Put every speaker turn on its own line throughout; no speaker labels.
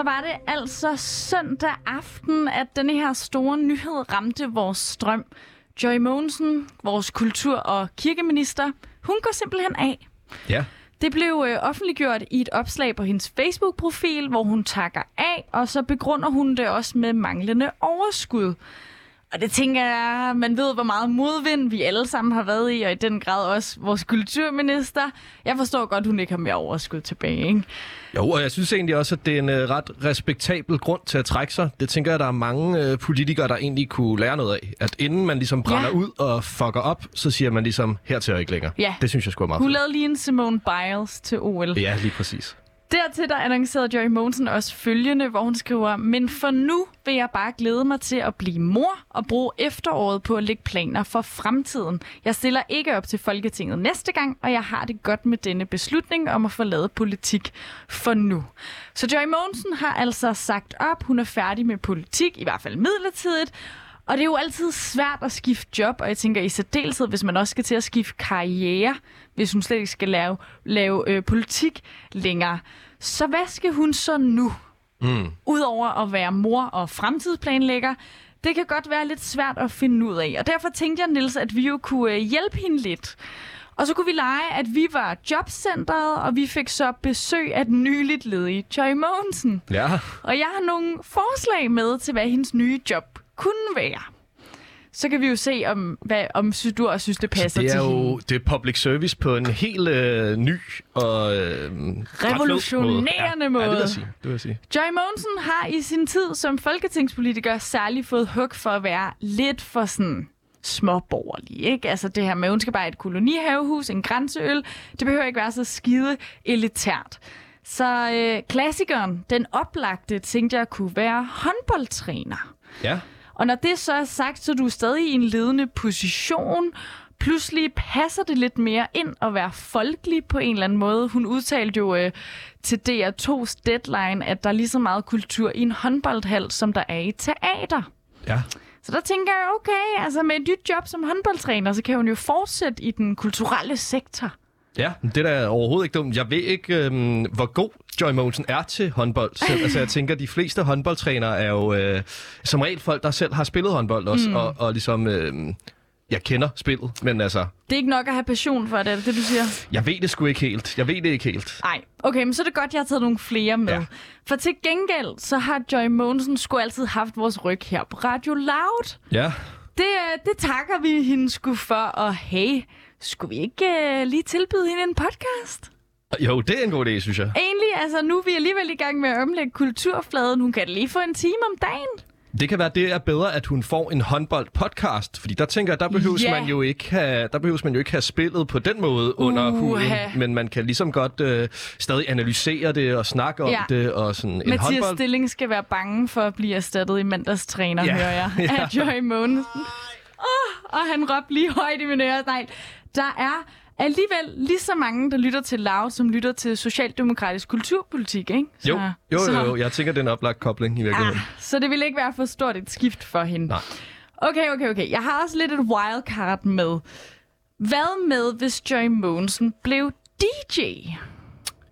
Så var det altså søndag aften, at denne her store nyhed ramte vores strøm. Joy Mogensen, vores kultur- og kirkeminister, hun går simpelthen af.
Ja.
Det blev øh, offentliggjort i et opslag på hendes Facebook-profil, hvor hun takker af, og så begrunder hun det også med manglende overskud. Og det tænker jeg, man ved, hvor meget modvind vi alle sammen har været i, og i den grad også vores kulturminister. Jeg forstår godt, hun ikke har mere overskud tilbage, ikke?
Jo, og jeg synes egentlig også, at det er en uh, ret respektabel grund til at trække sig. Det tænker jeg, at der er mange uh, politikere, der egentlig kunne lære noget af. At inden man ligesom brænder
Ja.
ud og fucker op, så siger man ligesom, hertil og ikke længere.
Ja.
Det synes jeg skulle meget
Hun lavede lige en Simone Biles til OL.
Ja, lige præcis.
Dertil der annoncerede Joy Monsen også følgende, hvor hun skriver, men for nu vil jeg bare glæde mig til at blive mor og bruge efteråret på at lægge planer for fremtiden. Jeg stiller ikke op til Folketinget næste gang, og jeg har det godt med denne beslutning om at forlade politik for nu. Så Joy Monsen har altså sagt op, hun er færdig med politik, i hvert fald midlertidigt, og det er jo altid svært at skifte job, og jeg tænker i særdeleshed, hvis man også skal til at skifte karriere, hvis hun slet ikke skal lave, lave øh, politik længere. Så hvad skal hun så nu?
Mm.
Udover at være mor og fremtidsplanlægger, det kan godt være lidt svært at finde ud af. Og derfor tænkte jeg, Nils, at vi jo kunne øh, hjælpe hende lidt. Og så kunne vi lege, at vi var jobcentret, og vi fik så besøg af den nyligt ledige Joy Mogensen.
Ja.
Og jeg har nogle forslag med til, hvad hendes nye job kunne være. Så kan vi jo se, om, hvad, om synes du også synes, det passer
Det er
til
jo
hende.
det er public service på en helt øh, ny og øh,
Revolutionerende
flot
måde.
Ja, det vil jeg sige. Det vil jeg sige.
Joy Mogensen har i sin tid som folketingspolitiker særligt fået hug for at være lidt for sådan småborgerlig, ikke? Altså det her med, at hun skal bare et kolonihavehus, en grænseøl, det behøver ikke være så skide elitært. Så øh, klassikeren, den oplagte, tænkte jeg kunne være håndboldtræner.
Ja.
Og når det så er sagt, så er du stadig i en ledende position. Pludselig passer det lidt mere ind at være folkelig på en eller anden måde. Hun udtalte jo øh, til DR2's deadline, at der er lige så meget kultur i en håndboldhal, som der er i teater.
Ja.
Så der tænker jeg, okay, altså med et nyt job som håndboldtræner, så kan hun jo fortsætte i den kulturelle sektor.
Ja, det er da overhovedet ikke dumt. Jeg ved ikke, øhm, hvor god Joy Mogensen er til håndbold. Så, altså, jeg tænker, de fleste håndboldtrænere er jo øh, som regel folk, der selv har spillet håndbold også, mm. og, og ligesom, øh, jeg kender spillet, men altså,
Det er ikke nok at have passion for det, er det det, du siger?
jeg ved det sgu ikke helt. Jeg ved det ikke helt.
Nej, okay, men så er det godt, jeg har taget nogle flere med. Ja.
Ja.
For til gengæld, så har Joy Mogensen sgu altid haft vores ryg her på Radio Loud.
Ja,
Det, øh, det takker vi hende sgu for, og hey, skulle vi ikke uh, lige tilbyde hende en podcast?
Jo, det er en god idé, synes jeg.
Egentlig, altså nu er vi alligevel i gang med at omlægge kulturfladen. Hun kan lige få en time om dagen.
Det kan være, det er bedre, at hun får en håndbold-podcast, fordi der tænker jeg, der behøves,
Ja.
man jo ikke have, der behøves man jo ikke have spillet på den måde under
Uha.
huden, men man kan ligesom godt øh, stadig analysere det og snakke om
Ja.
det, og sådan en
Mathias
håndbold...
Stilling skal være bange for at blive erstattet i mandagstræner,
Ja.
hører jeg,
Ja.
af Joy Mogensen. Oh, og han råbte lige højt i min øre. Nej, der er alligevel lige så mange, der lytter til Lav, som lytter til socialdemokratisk kulturpolitik, ikke? Så,
Jo, jo,
så,
jo, jo, jeg tænker, det er en oplagt kobling i virkeligheden.
Ah, så det vil ikke være for stort et skift for hende.
Nej.
Okay, okay, okay. Jeg har også lidt et wildcard med. Hvad med, hvis Joy Mogensen blev DJ?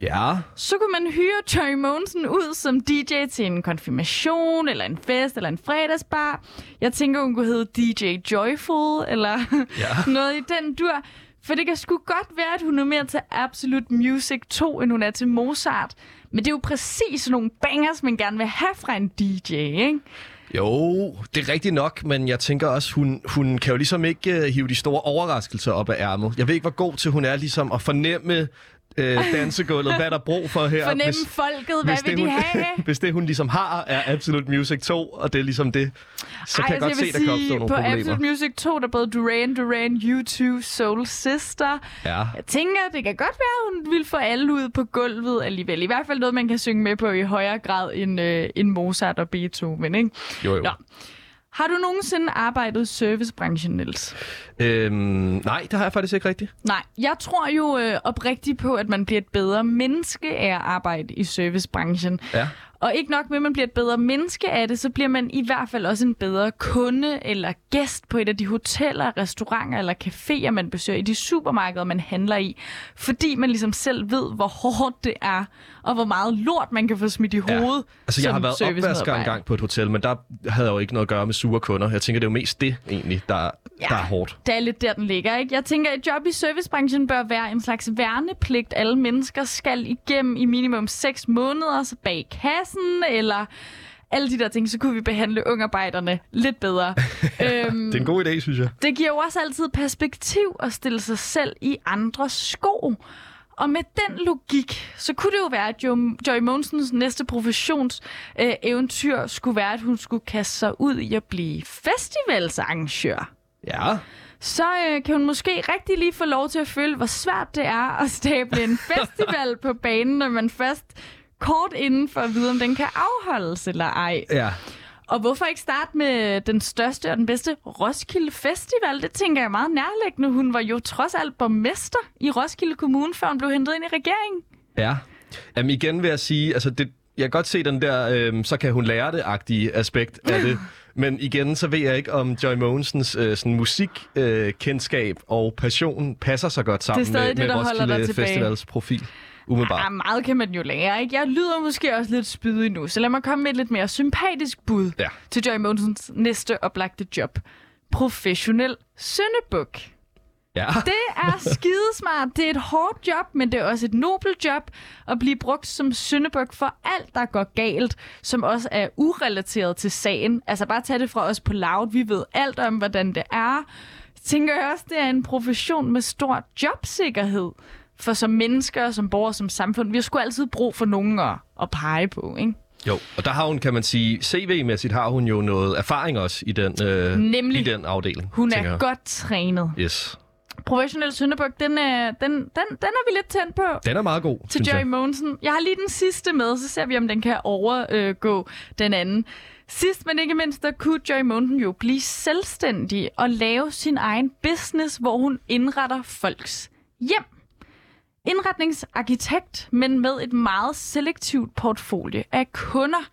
Ja,
Så kunne man hyre Joy Mogensen ud som DJ til en konfirmation, eller en fest, eller en fredagsbar. Jeg tænker, hun kunne hedde DJ Joyful, eller
Ja.
noget i den dur. For det kan sgu godt være, at hun er mere til Absolute Music 2, end hun er til Mozart. Men det er jo præcis nogle bangers, man gerne vil have fra en DJ, ikke?
jo, det er rigtigt nok, men jeg tænker også, hun, hun kan jo ligesom ikke uh, hive de store overraskelser op af ærmet. Jeg ved ikke, hvor god til hun er ligesom at fornemme uh, dansegulvet, hvad der er brug for her.
Fornemme
hvis-
folket, hvad
hvis
vil
det,
de
hun,
have?
hvis det, hun ligesom har, er Absolute Music 2, og det er ligesom det, så kan jeg godt
altså,
se, der kan opstå nogle
på
problemer.
Absolute Music 2, der er både Duran Duran, U2, Soul Sister.
Ja.
Jeg tænker, det kan godt være, hun vil få alle ud på gulvet alligevel. I hvert fald noget, man kan synge med på i højere grad end, øh, end Mozart og Beethoven, ikke?
Jo, jo.
Nå. Har du nogensinde arbejdet i servicebranchen, Niels?
Øhm, nej, det har jeg faktisk ikke rigtigt.
Nej, jeg tror jo øh, oprigtigt på, at man bliver et bedre menneske af at arbejde i servicebranchen.
Ja.
Og ikke nok med, at man bliver et bedre menneske af det, så bliver man i hvert fald også en bedre kunde eller gæst på et af de hoteller, restauranter eller caféer, man besøger, i de supermarkeder, man handler i. Fordi man ligesom selv ved, hvor hårdt det er, og hvor meget lort man kan få smidt i hovedet.
Ja. Altså, jeg har været opvasker en
servicemedarbejder.
gang på et hotel, men der havde jeg jo ikke noget at gøre med sure kunder. Jeg tænker, det er jo mest det egentlig, der, ja. der er hårdt.
Det er lidt der, den ligger. Ikke? Jeg tænker, at et job i servicebranchen bør være en slags værnepligt. Alle mennesker skal igennem i minimum 6 måneder så bag kassen, eller alle de der ting, så kunne vi behandle ungarbejderne lidt bedre. øhm,
Det er en god idé, synes jeg.
det giver jo også altid perspektiv at stille sig selv i andres sko. Og med den logik, så kunne det jo være, at jo, Joy Monsens næste professionseventyr øh, eventyr skulle være, at hun skulle kaste sig ud i at blive festivalsarrangør.
Ja.
Så øh, kan hun måske rigtig lige få lov til at føle, hvor svært det er at stable en festival på banen, når man først kort inden for at vide, om den kan afholdes eller ej.
Ja.
Og hvorfor ikke starte med den største og den bedste Roskilde Festival? Det tænker jeg er meget nærliggende. Hun var jo trods alt borgmester i Roskilde Kommune, før hun blev hentet ind i regeringen.
Ja. Jamen igen vil jeg sige, altså det, jeg kan godt se den der, øh, så kan hun lære det-agtige aspekt af det. Men igen, så ved jeg ikke, om Joy Mogensens øh, sådan musikkendskab øh, og passion passer så godt sammen med,
det,
med
der holder dig
Roskilde. Festivals profil. Umiddelbart.
Ah, meget kan man jo lære, ikke? Jeg lyder måske også lidt spydig nu, så lad mig komme med et lidt mere sympatisk bud
Ja.
til Joy Monsens næste oplagte job. Professionel søndebuk.
Ja.
Det er skidesmart. Det er et hårdt job, men det er også et nobelt job at blive brugt som syndebuk for alt, der går galt, som også er urelateret til sagen. Altså bare tag det fra os på loud. Vi ved alt om, hvordan det er. Tænker jeg også, det er en profession med stor jobsikkerhed. For som mennesker, som borgere, som samfund, vi har sgu altid brug for nogen at, at pege på, ikke?
Jo, og der har hun, kan man sige, CV-mæssigt har hun jo noget erfaring også i den, øh,
Nemlig.
i den afdeling.
Hun er
jeg.
godt trænet.
Yes.
Professionel syndebuk, den, er, den, den, den er vi lidt tændt på.
Den er meget god,
til
synes
Joy
jeg.
Mogensen. Jeg har lige den sidste med, så ser vi, om den kan overgå den anden. Sidst, men ikke mindst, der kunne Joy Mogensen jo blive selvstændig og lave sin egen business, hvor hun indretter folks hjem. Indretningsarkitekt, men med et meget selektivt portfolio af kunder.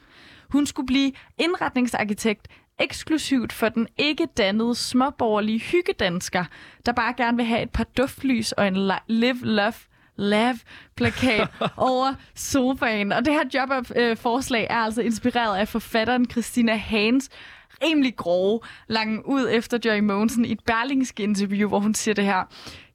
Hun skulle blive indretningsarkitekt eksklusivt for den ikke dannede småborgerlige hyggedansker, der bare gerne vil have et par duftlys og en live, love, love plakat over sofaen. Og det her jobforslag er altså inspireret af forfatteren Christina Hans rimelig grove lange ud efter Joy Mogensen i et berlingske interview, hvor hun siger det her.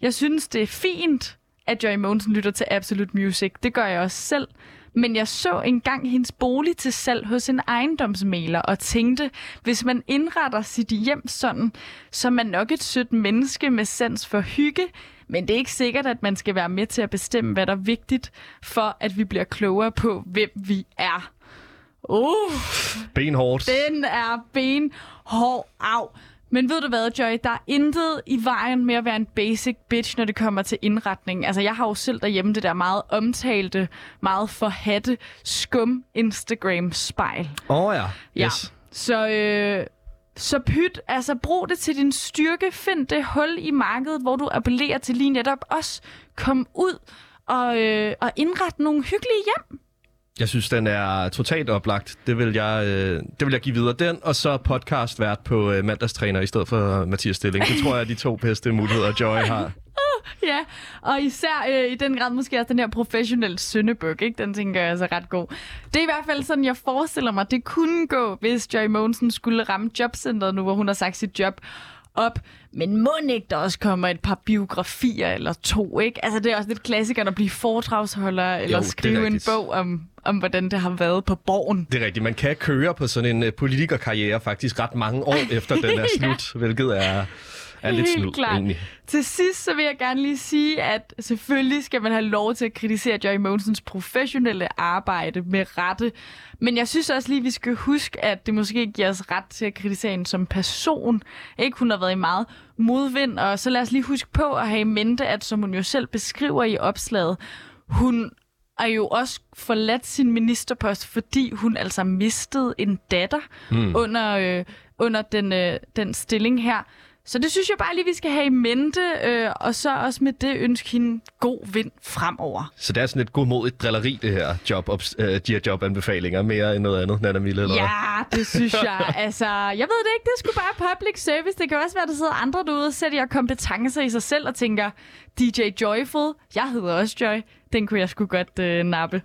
Jeg synes, det er fint, at Joy Mogensen lytter til Absolute Music. Det gør jeg også selv. Men jeg så engang hendes bolig til salg hos en ejendomsmaler og tænkte, hvis man indretter sit hjem sådan, så er man nok et sødt menneske med sans for hygge, men det er ikke sikkert, at man skal være med til at bestemme, hvad der er vigtigt, for at vi bliver klogere på, hvem vi er. Uh,
Benhårdt.
den er benhård. Au. Men ved du hvad, Joy? Der er intet i vejen med at være en basic bitch, når det kommer til indretning. Altså, jeg har jo selv derhjemme det der meget omtalte, meget forhatte, skum Instagram-spejl.
Åh oh, ja.
Ja.
Yes.
Så, øh, så pyt, altså brug det til din styrke. Find det hul i markedet, hvor du appellerer til lige netop os. Kom ud og, øh, og indret nogle hyggelige hjem.
Jeg synes, den er totalt oplagt. Det vil jeg, øh, det vil jeg give videre. Den, og så podcast vært på øh, mandagstræner i stedet for øh, Mathias Stilling. Det tror jeg er de to bedste muligheder, Joy har.
Ja, og især øh, i den grad måske også den her professionelle søndebøk, ikke? Den tænker jeg er altså ret god. Det er i hvert fald sådan, jeg forestiller mig, det kunne gå, hvis Joy Monsen skulle ramme jobcentret nu, hvor hun har sagt sit job op. Men må ikke der også kommer et par biografier eller to, ikke? Altså det er også lidt klassikeren at blive foredragsholder eller
er
skrive en bog om, om, hvordan det har været på borgen.
Det er rigtigt. Man kan køre på sådan en øh, politikerkarriere faktisk ret mange år efter den er
Ja.
slut, hvilket er, er lidt snyd
klart.
egentlig.
Til sidst så vil jeg gerne lige sige, at selvfølgelig skal man have lov til at kritisere Joy Mogensens professionelle arbejde med rette. Men jeg synes også lige, vi skal huske, at det måske giver os ret til at kritisere hende som person. Ikke? Hun har været i meget modvind, og så lad os lige huske på at have i mente, at som hun jo selv beskriver i opslaget, hun er jo også forladt sin ministerpost, fordi hun altså mistede en datter mm. under, øh, under den, øh, den stilling her. Så det synes jeg bare lige, vi skal have i mente, øh, og så også med det ønske hende god vind fremover.
Så det er sådan et godmodigt drilleri, det her job, uh, de her jobanbefalinger, mere end noget andet, Nana Mille, eller
Ja, det synes jeg. altså, jeg ved det ikke, det skulle bare public service. Det kan også være, der sidder andre derude og sætter kompetencer i sig selv og tænker, DJ Joyful, jeg hedder også Joy, den kunne jeg sgu godt øh, nappe.